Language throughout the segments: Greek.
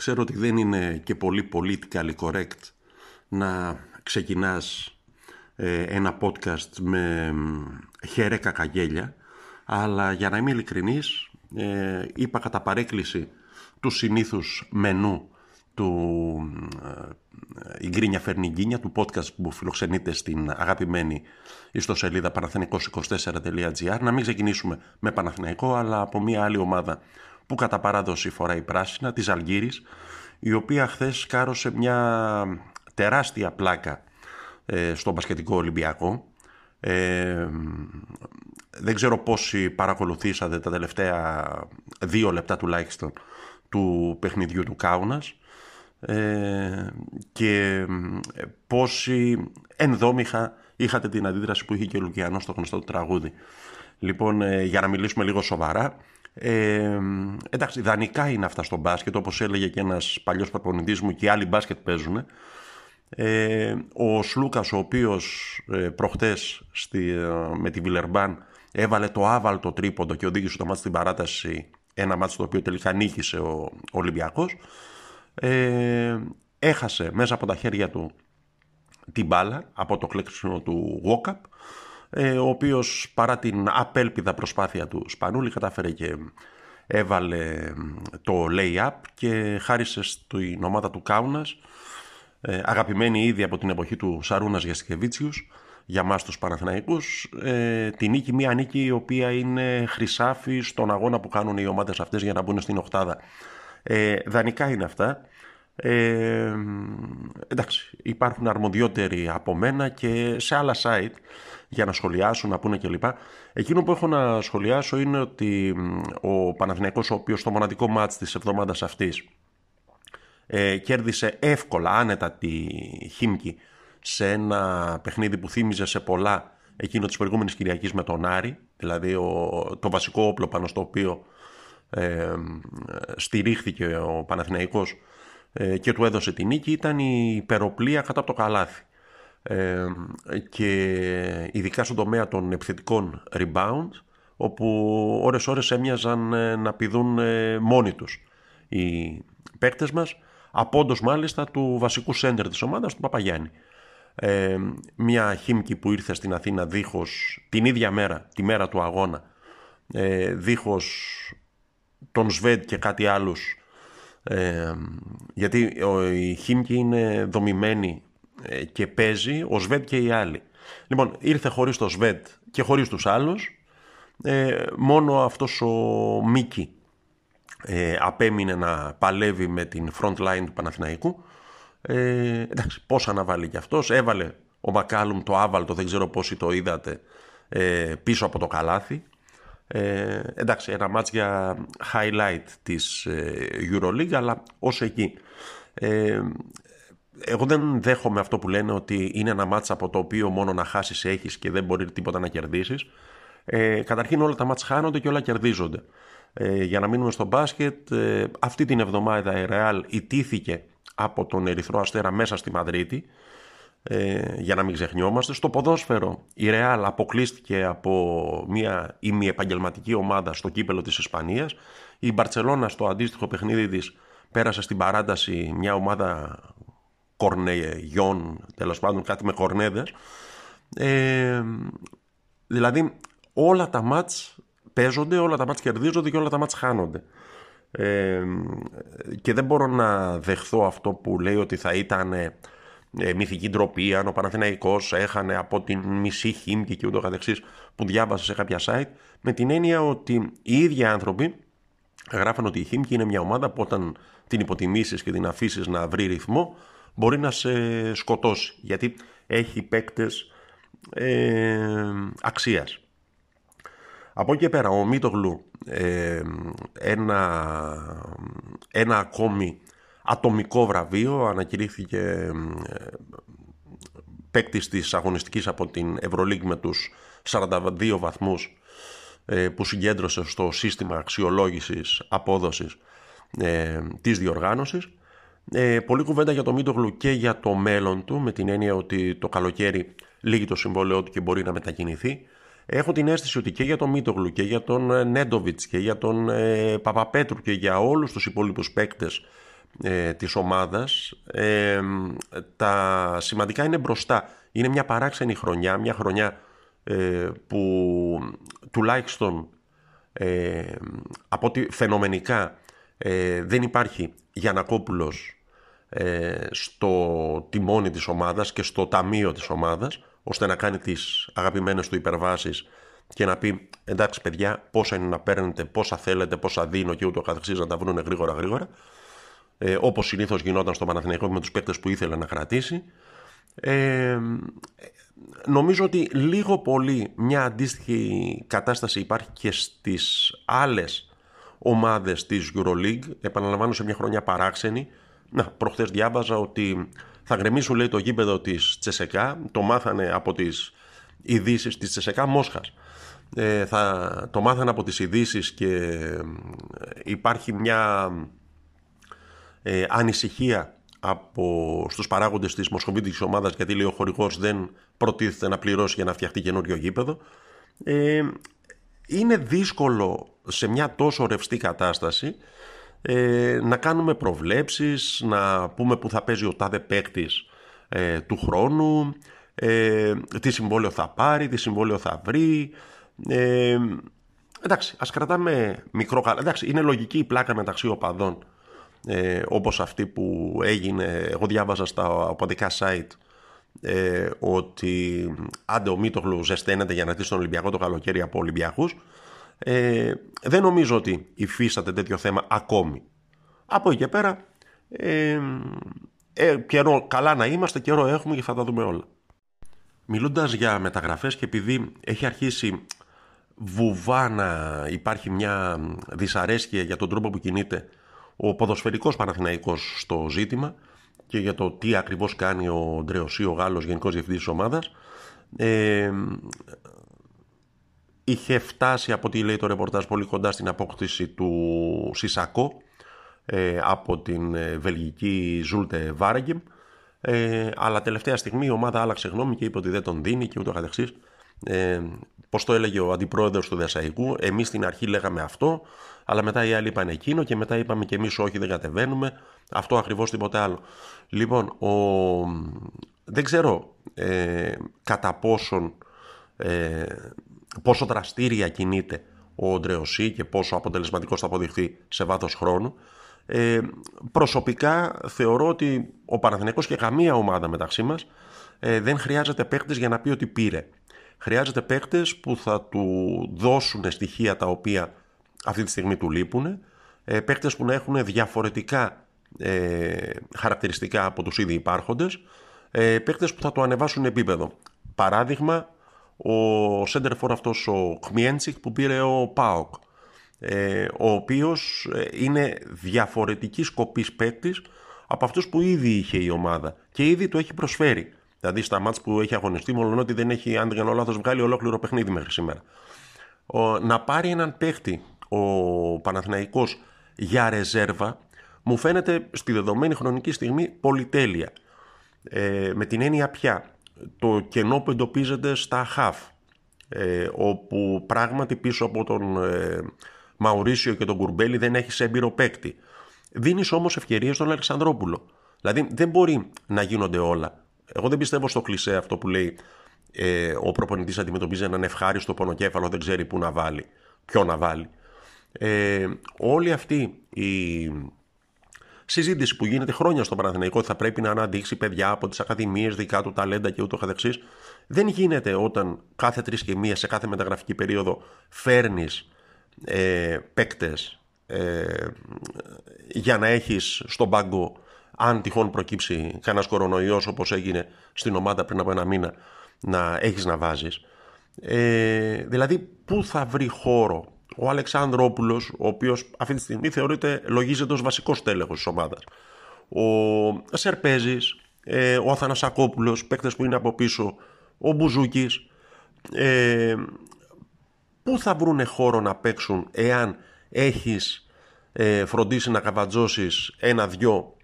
Ξέρω ότι δεν είναι και πολύ politically correct να ξεκινάς ε, ένα podcast με χέρε κακαγέλια, αλλά για να είμαι ειλικρινής, ε, είπα κατά παρέκκληση του συνήθους μενού του ε, «Η Γκρίνια φέρνει γκίνια» του podcast που φιλοξενείται στην αγαπημένη ιστοσελίδα παναθηναϊκός24.gr να μην ξεκινήσουμε με Παναθηναϊκό αλλά από μια άλλη ομάδα που κατά παράδοση φοράει πράσινα, της Αλγύρης η οποία χθες κάρωσε μια τεράστια πλάκα ε, στον Πασχετικό Ολυμπιακό ε, δεν ξέρω πόσοι παρακολουθήσατε τα τελευταία δύο λεπτά τουλάχιστον του παιχνιδιού του Κάουνας ε, και πόσοι ενδόμηχα είχατε την αντίδραση που είχε και ο Λουκιανός στο γνωστό του τραγούδι. Λοιπόν, ε, για να μιλήσουμε λίγο σοβαρά, ε, εντάξει, ιδανικά είναι αυτά στο μπάσκετ, όπως έλεγε και ένας παλιός προπονητής μου και άλλοι μπάσκετ παίζουν. Ε, ο Σλούκας, ο οποίος ε, προχτές στη, ε, με τη Βιλερμπάν έβαλε το άβαλτο τρίποντο και οδήγησε το μάτι στην παράταση, ένα μάτι το οποίο τελικά νύχησε ο, ο Ολυμπιακός, ε, έχασε μέσα από τα χέρια του την μπάλα από το κλέξιμο του Βόκαπ ε, ο οποίος παρά την απέλπιδα προσπάθεια του Σπανούλη κατάφερε και έβαλε το lay-up και χάρισε στην ομάδα του Κάουνας ε, αγαπημένη ήδη από την εποχή του Σαρούνας Γιασκεβίτσιους για μας τους Παναθηναϊκούς. Ε, τη νίκη, μια νίκη η οποία είναι χρυσάφη στον αγώνα που κάνουν οι ομάδες αυτές για να μπουν στην οχτάδα ε, δανεικά είναι αυτά ε, εντάξει, υπάρχουν αρμοδιότεροι από μένα και σε άλλα site για να σχολιάσουν, να πούνε κλπ. Εκείνο που έχω να σχολιάσω είναι ότι ο Παναθηναϊκός ο οποίος στο μοναδικό μάτς της εβδομάδας αυτής ε, κέρδισε εύκολα, άνετα τη Χίμκι σε ένα παιχνίδι που θύμιζε σε πολλά εκείνο της προηγούμενης Κυριακής με τον Άρη, δηλαδή ο, το βασικό όπλο πάνω στο οποίο ε, στηρίχθηκε ο Παναθηναϊκός ε, και του έδωσε τη νίκη ήταν η υπεροπλία κατά από το καλάθι. Ε, και ειδικά στον τομέα των επιθετικών rebound όπου ώρες ώρες έμοιαζαν ε, να πηδούν μόνοι τους οι παίκτες μας απόντος μάλιστα του βασικού σέντερ της ομάδας του Παπαγιάννη. Ε, μια χίμκι που ήρθε στην Αθήνα δίχως την ίδια μέρα, τη μέρα του αγώνα ε, δίχως τον Σβέντ και κάτι άλλους ε, γιατί η Χίμκι είναι δομημένη ε, και παίζει ο Σβέντ και οι άλλοι. Λοιπόν, ήρθε χωρίς το Σβέντ και χωρίς τους άλλους. Ε, μόνο αυτός ο Μίκη ε, απέμεινε να παλεύει με την front line του Παναθηναϊκού. Ε, εντάξει, πώς αναβάλει κι αυτός. Έβαλε ο Μακάλουμ το άβαλτο, δεν ξέρω πόσοι το είδατε, ε, πίσω από το καλάθι. Ε, εντάξει, ένα μάτς για highlight της ε, Euroleague, αλλά ως εκεί. Ε, εγώ δεν δέχομαι αυτό που λένε ότι είναι ένα μάτς από το οποίο μόνο να χάσεις έχεις και δεν μπορεί τίποτα να κερδίσεις. Ε, καταρχήν όλα τα μάτς χάνονται και όλα κερδίζονται. Ε, για να μείνουμε στο μπάσκετ, ε, αυτή την εβδομάδα η Real ιτήθηκε από τον Ερυθρό Αστέρα μέσα στη Μαδρίτη ε, για να μην ξεχνιόμαστε. Στο ποδόσφαιρο η Ρεάλ αποκλείστηκε από μια ημιεπαγγελματική ομάδα στο κύπελο της Ισπανίας. Η Μπαρτσελώνα στο αντίστοιχο παιχνίδι της πέρασε στην παράταση μια ομάδα κορνεγιών, τέλος πάντων κάτι με κορνέδες. Ε, δηλαδή όλα τα μάτς παίζονται, όλα τα μάτς κερδίζονται και όλα τα μάτς χάνονται. Ε, και δεν μπορώ να δεχθώ αυτό που λέει ότι θα ήταν ε, μυθική ντροπή αν ο Παναθηναϊκός έχανε από την μισή χίμκι και ούτω καθεξής που διάβασα σε κάποια site με την έννοια ότι οι ίδιοι άνθρωποι γράφαν ότι η Χίμκι είναι μια ομάδα που όταν την υποτιμήσεις και την αφήσεις να βρει ρυθμό μπορεί να σε σκοτώσει γιατί έχει παίκτες ε, αξίας. Από εκεί πέρα ο Μίτογλου ε, ένα, ένα ακόμη ατομικό βραβείο, ανακηρύχθηκε ε, παίκτης της αγωνιστικής από την Ευρωλίγκ με τους 42 βαθμούς ε, που συγκέντρωσε στο σύστημα αξιολόγησης απόδοσης ε, της διοργάνωσης. Ε, πολύ κουβέντα για το Μίτογλου και για το μέλλον του με την έννοια ότι το καλοκαίρι λύγει το συμβόλαιό του και μπορεί να μετακινηθεί. Έχω την αίσθηση ότι και για τον Μίτογλου και για τον Νέντοβιτς και για τον Παπαπέτρου και για όλους τους υπόλοιπους παίκτες ε, της ομάδας ε, τα σημαντικά είναι μπροστά. Είναι μια παράξενη χρονιά, μια χρονιά ε, που τουλάχιστον ε, από ότι φαινομενικά ε, δεν υπάρχει Γιανακόπουλος ε, στο τιμόνι της ομάδας και στο ταμείο της ομάδας ώστε να κάνει τις αγαπημένες του υπερβάσεις και να πει εντάξει παιδιά πόσα είναι να παίρνετε, πόσα θέλετε, πόσα δίνω και ούτω καθεξής να τα βρουν γρήγορα γρήγορα ε, όπως συνήθως γινόταν στο Παναθηναϊκό με τους παίκτες που ήθελε να κρατήσει. Ε, νομίζω ότι λίγο πολύ μια αντίστοιχη κατάσταση υπάρχει και στις άλλες ομάδες της EuroLeague. Επαναλαμβάνω σε μια χρονιά παράξενη. Να, προχθές διάβαζα ότι θα γκρεμίσουν λέει το γήπεδο της Τσεσεκά. Το μάθανε από τις ειδήσεις της Τσεσεκά Μόσχας. Ε, θα το μάθανε από τις ειδήσεις και ε, υπάρχει μια ε, ανησυχία από στους παράγοντες της μοσχοβήτικης ομάδας γιατί λέει ο χορηγός δεν προτίθεται να πληρώσει για να φτιαχτεί καινούριο γήπεδο ε, είναι δύσκολο σε μια τόσο ρευστή κατάσταση ε, να κάνουμε προβλέψεις, να πούμε που θα παίζει ο τάδε παίκτης ε, του χρόνου, ε, τι συμβόλαιο θα πάρει, τι συμβόλαιο θα βρει. Ε, εντάξει, ας κρατάμε μικρό καλά. Εντάξει, είναι λογική η πλάκα μεταξύ οπαδών, ε, όπως αυτή που έγινε, εγώ διάβαζα στα οπαδικά site, ε, ότι άντε ο Μίτογλου ζεσταίνεται για να δει τον Ολυμπιακό το καλοκαίρι από Ολυμπιακούς ε, δεν νομίζω ότι υφίσταται τέτοιο θέμα ακόμη. Από εκεί και πέρα, ε, ε, καιρό, καλά να είμαστε, καιρό έχουμε και θα τα δούμε όλα. Μιλώντας για μεταγραφές και επειδή έχει αρχίσει βουβά να υπάρχει μια δυσαρέσκεια για τον τρόπο που κινείται ο ποδοσφαιρικός Παναθηναϊκός στο ζήτημα και για το τι ακριβώς κάνει ο Ντρεωσί, ο Γάλλος Γενικός Διευθυντής της ομάδας, ε, είχε φτάσει από ό,τι λέει το ρεπορτάζ πολύ κοντά στην απόκτηση του Σισακό ε, από την ε, βελγική Ζούλτε Βάρεγκεμ. Ε, αλλά τελευταία στιγμή η ομάδα άλλαξε γνώμη και είπε ότι δεν τον δίνει και ούτω καθεξής. Ε, Πώς το έλεγε ο αντιπρόεδρος του Δεσαϊκού, εμείς στην αρχή λέγαμε αυτό, αλλά μετά οι άλλοι είπαν εκείνο και μετά είπαμε και εμείς όχι, δεν κατεβαίνουμε. Αυτό ακριβώς τίποτε άλλο. Λοιπόν, ο... δεν ξέρω ε, κατά πόσον ε, πόσο δραστήρια κινείται ο Ντρεωσί και πόσο αποτελεσματικός θα αποδειχθεί σε βάθος χρόνου. Ε, προσωπικά θεωρώ ότι ο Παναθηναϊκός και καμία ομάδα μεταξύ μας ε, δεν χρειάζεται παίχτες για να πει ότι πήρε. Χρειάζεται παίχτες που θα του δώσουν στοιχεία τα οποία αυτή τη στιγμή του λείπουν, ε, παίχτες που να έχουν διαφορετικά ε, χαρακτηριστικά από τους ήδη υπάρχοντες, ε, παίχτες που θα του ανεβάσουν επίπεδο. Παράδειγμα, ο σέντερφορ αυτός ο Κμιέντσικ που πήρε ο Πάοκ ε, ο οποίος ε, είναι διαφορετικής σκοπής παίκτης από αυτούς που ήδη είχε η ομάδα και ήδη το έχει προσφέρει. Δηλαδή στα μάτς που έχει αγωνιστεί, μόνο ότι δεν έχει, αν δεν κάνω λάθος, βγάλει ολόκληρο παιχνίδι μέχρι σήμερα. Ο, να πάρει έναν παίκτη ο Παναθηναϊκός για ρεζέρβα μου φαίνεται στη δεδομένη χρονική στιγμή πολυτέλεια. Ε, με την έννοια πια το κενό που εντοπίζεται στα χαφ ε, όπου πράγματι πίσω από τον ε, Μαουρίσιο και τον Κουρμπέλη δεν έχει έμπειρο παίκτη. Δίνεις όμως ευκαιρίες στον Αλεξανδρόπουλο. Δηλαδή δεν μπορεί να γίνονται όλα. Εγώ δεν πιστεύω στο κλισέ αυτό που λέει ε, ο προπονητής αντιμετωπίζει έναν ευχάριστο πονοκέφαλο, δεν ξέρει πού να βάλει, ποιο να βάλει. Ε, όλη αυτή η συζήτηση που γίνεται χρόνια στο Παναθηναϊκό ότι θα πρέπει να αναδείξει παιδιά από τις ακαδημίες, δικά του ταλέντα και ούτω καθεξής. Δεν γίνεται όταν κάθε τρεις και μία σε κάθε μεταγραφική περίοδο φέρνεις ε, παίκτες ε, για να έχεις στον πάγκο αν τυχόν προκύψει κανένας κορονοϊός όπως έγινε στην ομάδα πριν από ένα μήνα να έχεις να βάζεις. Ε, δηλαδή, πού θα βρει χώρο ο Αλεξανδρόπουλος, ο οποίος αυτή τη στιγμή θεωρείται λογίζεται ως βασικός τέλεχο της ομάδας. Ο Σερπέζης, ε, ο Αθανασακόπουλος, παίκτες που είναι από πίσω, ο Μπουζούκης. Ε, πού θα βρουν χώρο να παίξουν εάν έχεις ε, φροντίσει να καβατζώσεις ένα-δυο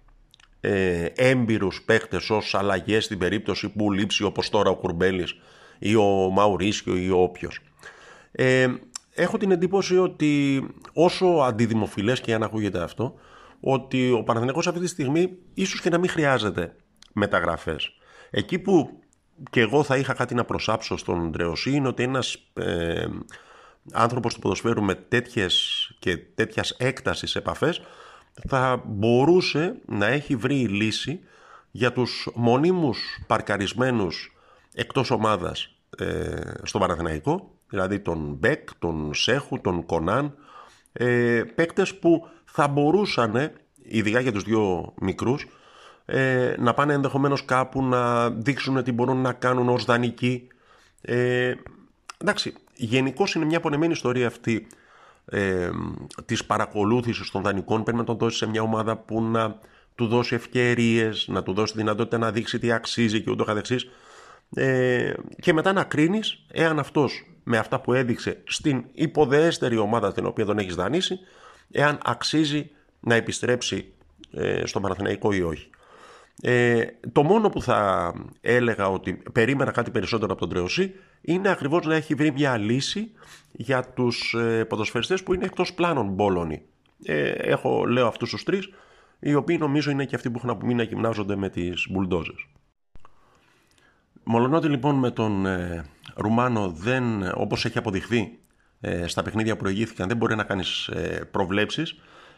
ε, έμπειρους παίκτες ως αλλαγές στην περίπτωση που λείψει όπως τώρα ο Κουρμπέλης ή ο Μαουρίσιο ή ο όποιος. Ε, έχω την εντύπωση ότι όσο αντιδημοφιλές και αν ακούγεται αυτό, ότι ο Παναθηναϊκός αυτή τη στιγμή ίσως και να μην χρειάζεται μεταγραφές. Εκεί που και εγώ θα είχα κάτι να προσάψω στον Ντρεωσή είναι ότι ένας ε, άνθρωπος του ποδοσφαίρου με τέτοιες και τέτοιας έκτασης επαφές θα μπορούσε να έχει βρει λύση για τους μονίμους παρκαρισμένους εκτός ομάδας ε, στο Παναθηναϊκό, δηλαδή τον Μπέκ, τον Σέχου, τον Κονάν, ε, παίκτες που θα μπορούσαν, ειδικά για τους δύο μικρούς, ε, να πάνε ενδεχομένως κάπου να δείξουν τι μπορούν να κάνουν ως δανεικοί. Ε, εντάξει, γενικώς είναι μια πονεμένη ιστορία αυτή ε, της παρακολούθησης των δανεικών. Πρέπει να τον δώσει σε μια ομάδα που να του δώσει ευκαιρίες, να του δώσει δυνατότητα να δείξει τι αξίζει και ούτω καθεξής. Ε, και μετά να κρίνεις εάν αυτός με αυτά που έδειξε στην υποδεέστερη ομάδα την οποία τον έχεις δανείσει, εάν αξίζει να επιστρέψει ε, στον Παναθηναϊκό ή όχι. Ε, το μόνο που θα έλεγα ότι περίμενα κάτι περισσότερο από τον Τρεωσή είναι ακριβώς να έχει βρει μια λύση για τους ε, ποδοσφαιριστές που είναι εκτός πλάνων Μπόλωνη. Ε, έχω, λέω αυτούς τους τρεις, οι οποίοι νομίζω είναι και αυτοί που έχουν απομείνει να γυμνάζονται με τις μπουλντόζες. Μολονότι λοιπόν με τον ε, Ρουμάνο δεν, όπως έχει αποδειχθεί ε, στα παιχνίδια που προηγήθηκαν, δεν μπορεί να κάνεις ε, προβλέψεις,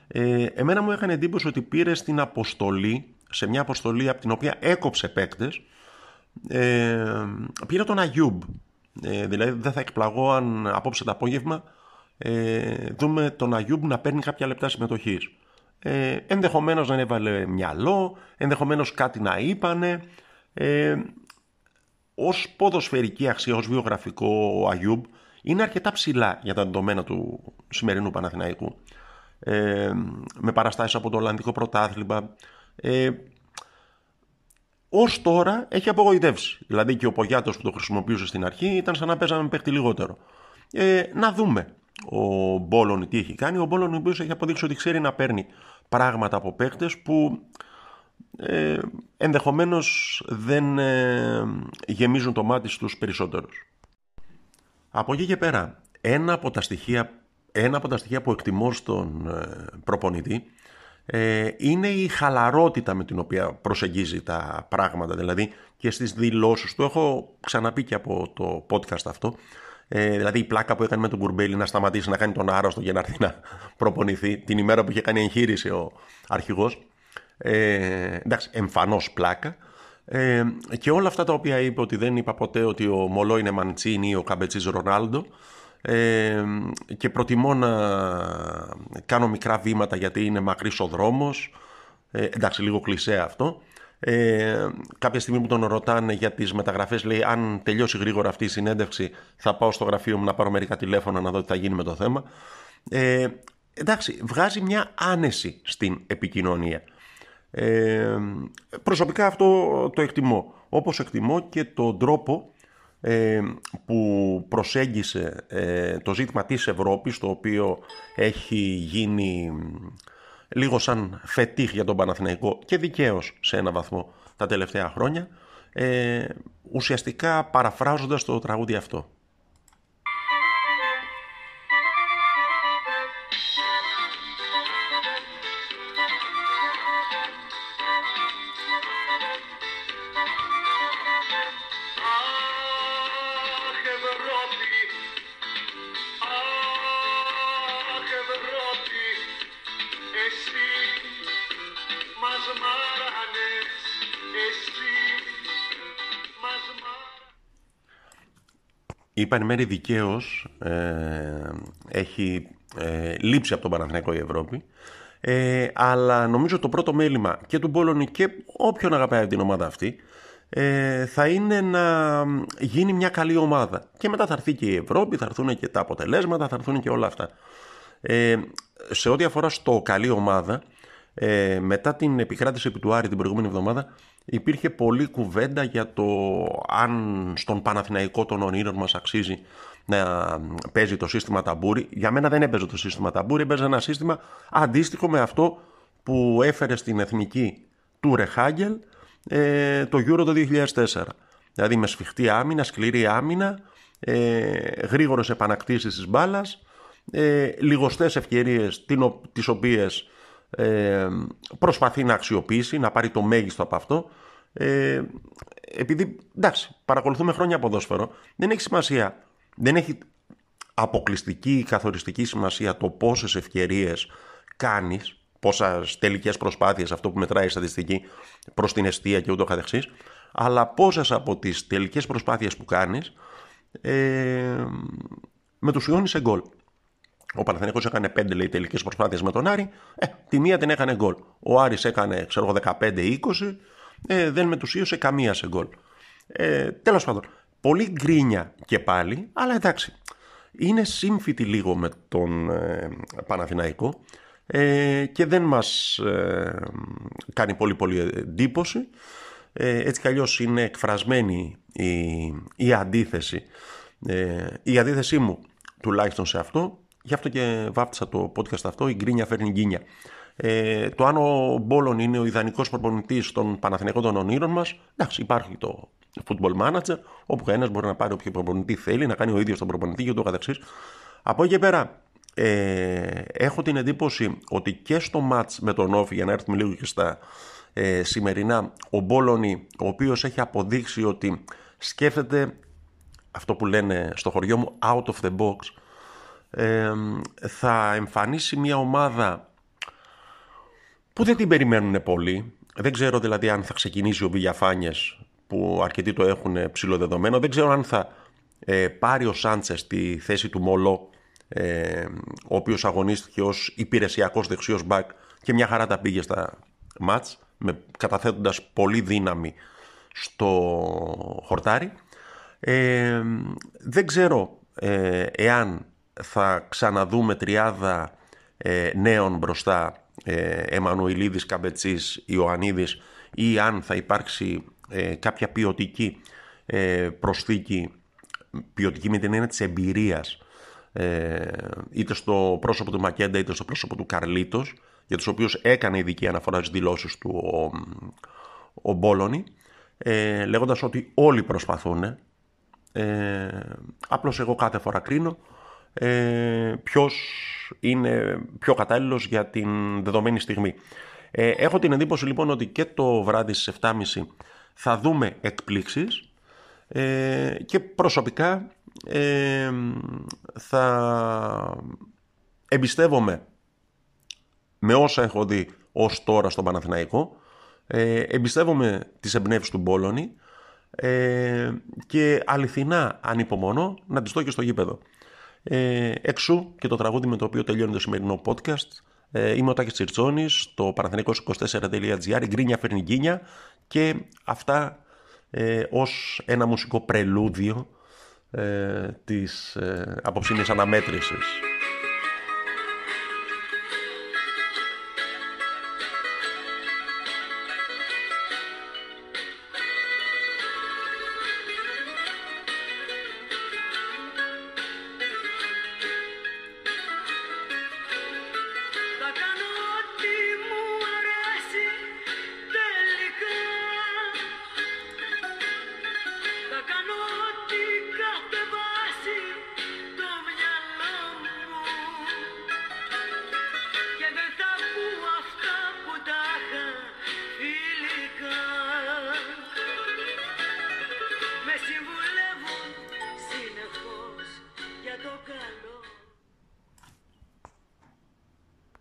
ε, εμένα μου έκανε εντύπωση ότι πήρε στην αποστολή σε μια αποστολή από την οποία έκοψε παίκτες ε, πήρε τον Αγιούμπ. Ε, δηλαδή δεν θα εκπλαγώ αν απόψε το απόγευμα ε, δούμε τον Αγιούμπ να παίρνει κάποια λεπτά συμμετοχής. Ε, ενδεχομένως να έβαλε μυαλό ενδεχομένως κάτι να είπανε. Ε, ως ποδοσφαιρική αξία, ως βιογραφικό ο Αγιούμπ είναι αρκετά ψηλά για τα δεδομένα του σημερινού Παναθηναϊκού ε, με παραστάσεις από το Ολλανδικό Πρωτάθλημα ε, Ω τώρα έχει απογοητεύσει. Δηλαδή και ο Πογιάτος που το χρησιμοποιούσε στην αρχή ήταν σαν να παίζαμε παίχτη λιγότερο. Ε, να δούμε ο Μπόλον τι έχει κάνει. Ο Μπόλον ο οποίος έχει αποδείξει ότι ξέρει να παίρνει πράγματα από παίχτε που ε, ενδεχομένως δεν ε, γεμίζουν το μάτι στους περισσότερους. Από εκεί και πέρα, ένα από τα στοιχεία, ένα από τα στοιχεία που εκτιμώ στον ε, προπονητή ε, είναι η χαλαρότητα με την οποία προσεγγίζει τα πράγματα. Δηλαδή και στις δηλώσεις του, έχω ξαναπεί και από το podcast αυτό, ε, δηλαδή η πλάκα που έκανε με τον Κουρμπέλη να σταματήσει να κάνει τον άρρωστο για να έρθει να προπονηθεί την ημέρα που είχε κάνει εγχείρηση ο αρχηγός. Ε, εντάξει, εμφανώς πλάκα. Ε, και όλα αυτά τα οποία είπε ότι δεν είπα ποτέ ότι ο Μολό είναι Μαντσίνη ή ο Καμπετσής Ρονάλντο ε, και προτιμώ να κάνω μικρά βήματα γιατί είναι μακρύς ο δρόμος. Ε, εντάξει λίγο κλεισέ αυτό. Ε, κάποια στιγμή που τον ρωτάνε για τις μεταγραφές λέει αν τελειώσει γρήγορα αυτή η συνέντευξη θα πάω στο γραφείο μου να πάρω μερικά τηλέφωνα να δω τι θα γίνει με το θέμα ε, εντάξει βγάζει μια άνεση στην επικοινωνία ε, προσωπικά αυτό το εκτιμώ όπως εκτιμώ και τον τρόπο ε, που προσέγγισε ε, το ζήτημα της Ευρώπης το οποίο έχει γίνει λίγο σαν φετίχ για τον Παναθηναϊκό και δικαίως σε ένα βαθμό τα τελευταία χρόνια ε, ουσιαστικά παραφράζοντας το τραγούδι αυτό. Είπα εν μέρει δικαίως ε, έχει ε, λείψει από τον Παναθηναϊκό η Ευρώπη. Ε, αλλά νομίζω το πρώτο μέλημα και του Μπόλωνη και όποιον αγαπάει την ομάδα αυτή ε, θα είναι να γίνει μια καλή ομάδα. Και μετά θα έρθει και η Ευρώπη, θα έρθουν και τα αποτελέσματα, θα έρθουν και όλα αυτά. Ε, σε ό,τι αφορά στο καλή ομάδα, ε, μετά την επικράτηση επί του Άρη την προηγούμενη εβδομάδα, υπήρχε πολλή κουβέντα για το αν στον Παναθηναϊκό των ονείρων μας αξίζει να παίζει το σύστημα ταμπούρι. Για μένα δεν έπαιζε το σύστημα ταμπούρι, έπαιζε ένα σύστημα αντίστοιχο με αυτό που έφερε στην εθνική του Ρεχάγκελ ε, το Euro το 2004. Δηλαδή με σφιχτή άμυνα, σκληρή άμυνα, ε, γρήγορες επανακτήσεις της μπάλας, ε, λιγοστές ευκαιρίες τις οποίες ε, προσπαθεί να αξιοποιήσει, να πάρει το μέγιστο από αυτό. Ε, επειδή, εντάξει, παρακολουθούμε χρόνια ποδόσφαιρο, δεν έχει σημασία, δεν έχει αποκλειστική καθοριστική σημασία το πόσες ευκαιρίες κάνεις, πόσα τελικές προσπάθειες, αυτό που μετράει η στατιστική προς την αιστεία και ούτω καθεξής, αλλά πόσες από τις τελικές προσπάθειες που κάνεις ε, με τους ιώνεις σε γκολ. Ο Παναθηναϊκός έκανε 5 λέει, τελικές προσπάθειες με τον Άρη, ε, τη μία την έκανε γκολ. Ο Άρης έκανε ξέρω, 15-20, ε, δεν μετουσίωσε καμία σε γκολ. Ε, τέλος πάντων, πολύ γκρίνια και πάλι, αλλά εντάξει, είναι σύμφυτη λίγο με τον ε, Παναθηναϊκό ε, και δεν μας ε, κάνει πολύ πολύ εντύπωση. Ε, έτσι κι είναι εκφρασμένη η, η αντίθεση. Ε, η αντίθεσή μου τουλάχιστον σε αυτό, γι' αυτό και βάφτισα το podcast αυτό, η γκρίνια φέρνει γκίνια. Ε, το αν ο Μπόλον είναι ο ιδανικός προπονητής των Παναθηναϊκών των ονείρων μας, εντάξει υπάρχει το football manager, όπου ένας μπορεί να πάρει όποιο προπονητή θέλει, να κάνει ο ίδιος τον προπονητή και ούτω καθεξής. Από εκεί και πέρα, ε, έχω την εντύπωση ότι και στο match με τον Όφη, για να έρθουμε λίγο και στα ε, σημερινά, ο Μπόλωνη, ο οποίος έχει αποδείξει ότι σκέφτεται αυτό που λένε στο χωριό μου out of the box, ε, θα εμφανίσει μια ομάδα που δεν την περιμένουν πολύ. Δεν ξέρω δηλαδή αν θα ξεκινήσει ο Βηγιαφάνιες που αρκετοί το έχουν ψηλοδεδομένο. Δεν ξέρω αν θα ε, πάρει ο Σάντσες τη θέση του Μολό, ε, ο οποίος αγωνίστηκε ως υπηρεσιακός δεξιός μπακ και μια χαρά τα πήγε στα μάτς, με, καταθέτοντας πολύ δύναμη στο χορτάρι. Ε, δεν ξέρω ε, εάν θα ξαναδούμε τριάδα ε, νέων μπροστά Εμμανουηλίδης, Καμπετσής, Ιωαννίδης ή αν θα υπάρξει ε, κάποια ποιοτική ε, προσθήκη, ποιοτική με την έννοια της εμπειρίας, ε, είτε στο πρόσωπο του Μακέντα είτε στο πρόσωπο του Καρλίτος, για τους οποίους έκανε ειδική αναφορά στις δηλώσεις του ο, ο Μπόλωνη, ε, λέγοντας ότι όλοι προσπαθούν. Ε, απλώς εγώ κάθε φορά κρίνω ε, ποιος είναι πιο κατάλληλος για την δεδομένη στιγμή. Ε, έχω την εντύπωση λοιπόν ότι και το βράδυ στις 7.30 θα δούμε εκπλήξεις ε, και προσωπικά ε, θα εμπιστεύομαι με όσα έχω δει ως τώρα στον Παναθηναϊκό ε, εμπιστεύομαι τις εμπνεύσεις του Μπόλωνη ε, και αληθινά ανυπομονώ να τις δω και στο γήπεδο. Ε, εξού και το τραγούδι με το οποίο τελειώνει το σημερινό podcast ε, είμαι ο Τάκης Τσιρτσόνης, το παραθενικό24.gr, γκρίνια φέρνει γκίνια και αυτά ε, ως ένα μουσικό πρελούδιο ε, της ε, απόψινής αναμέτρησης.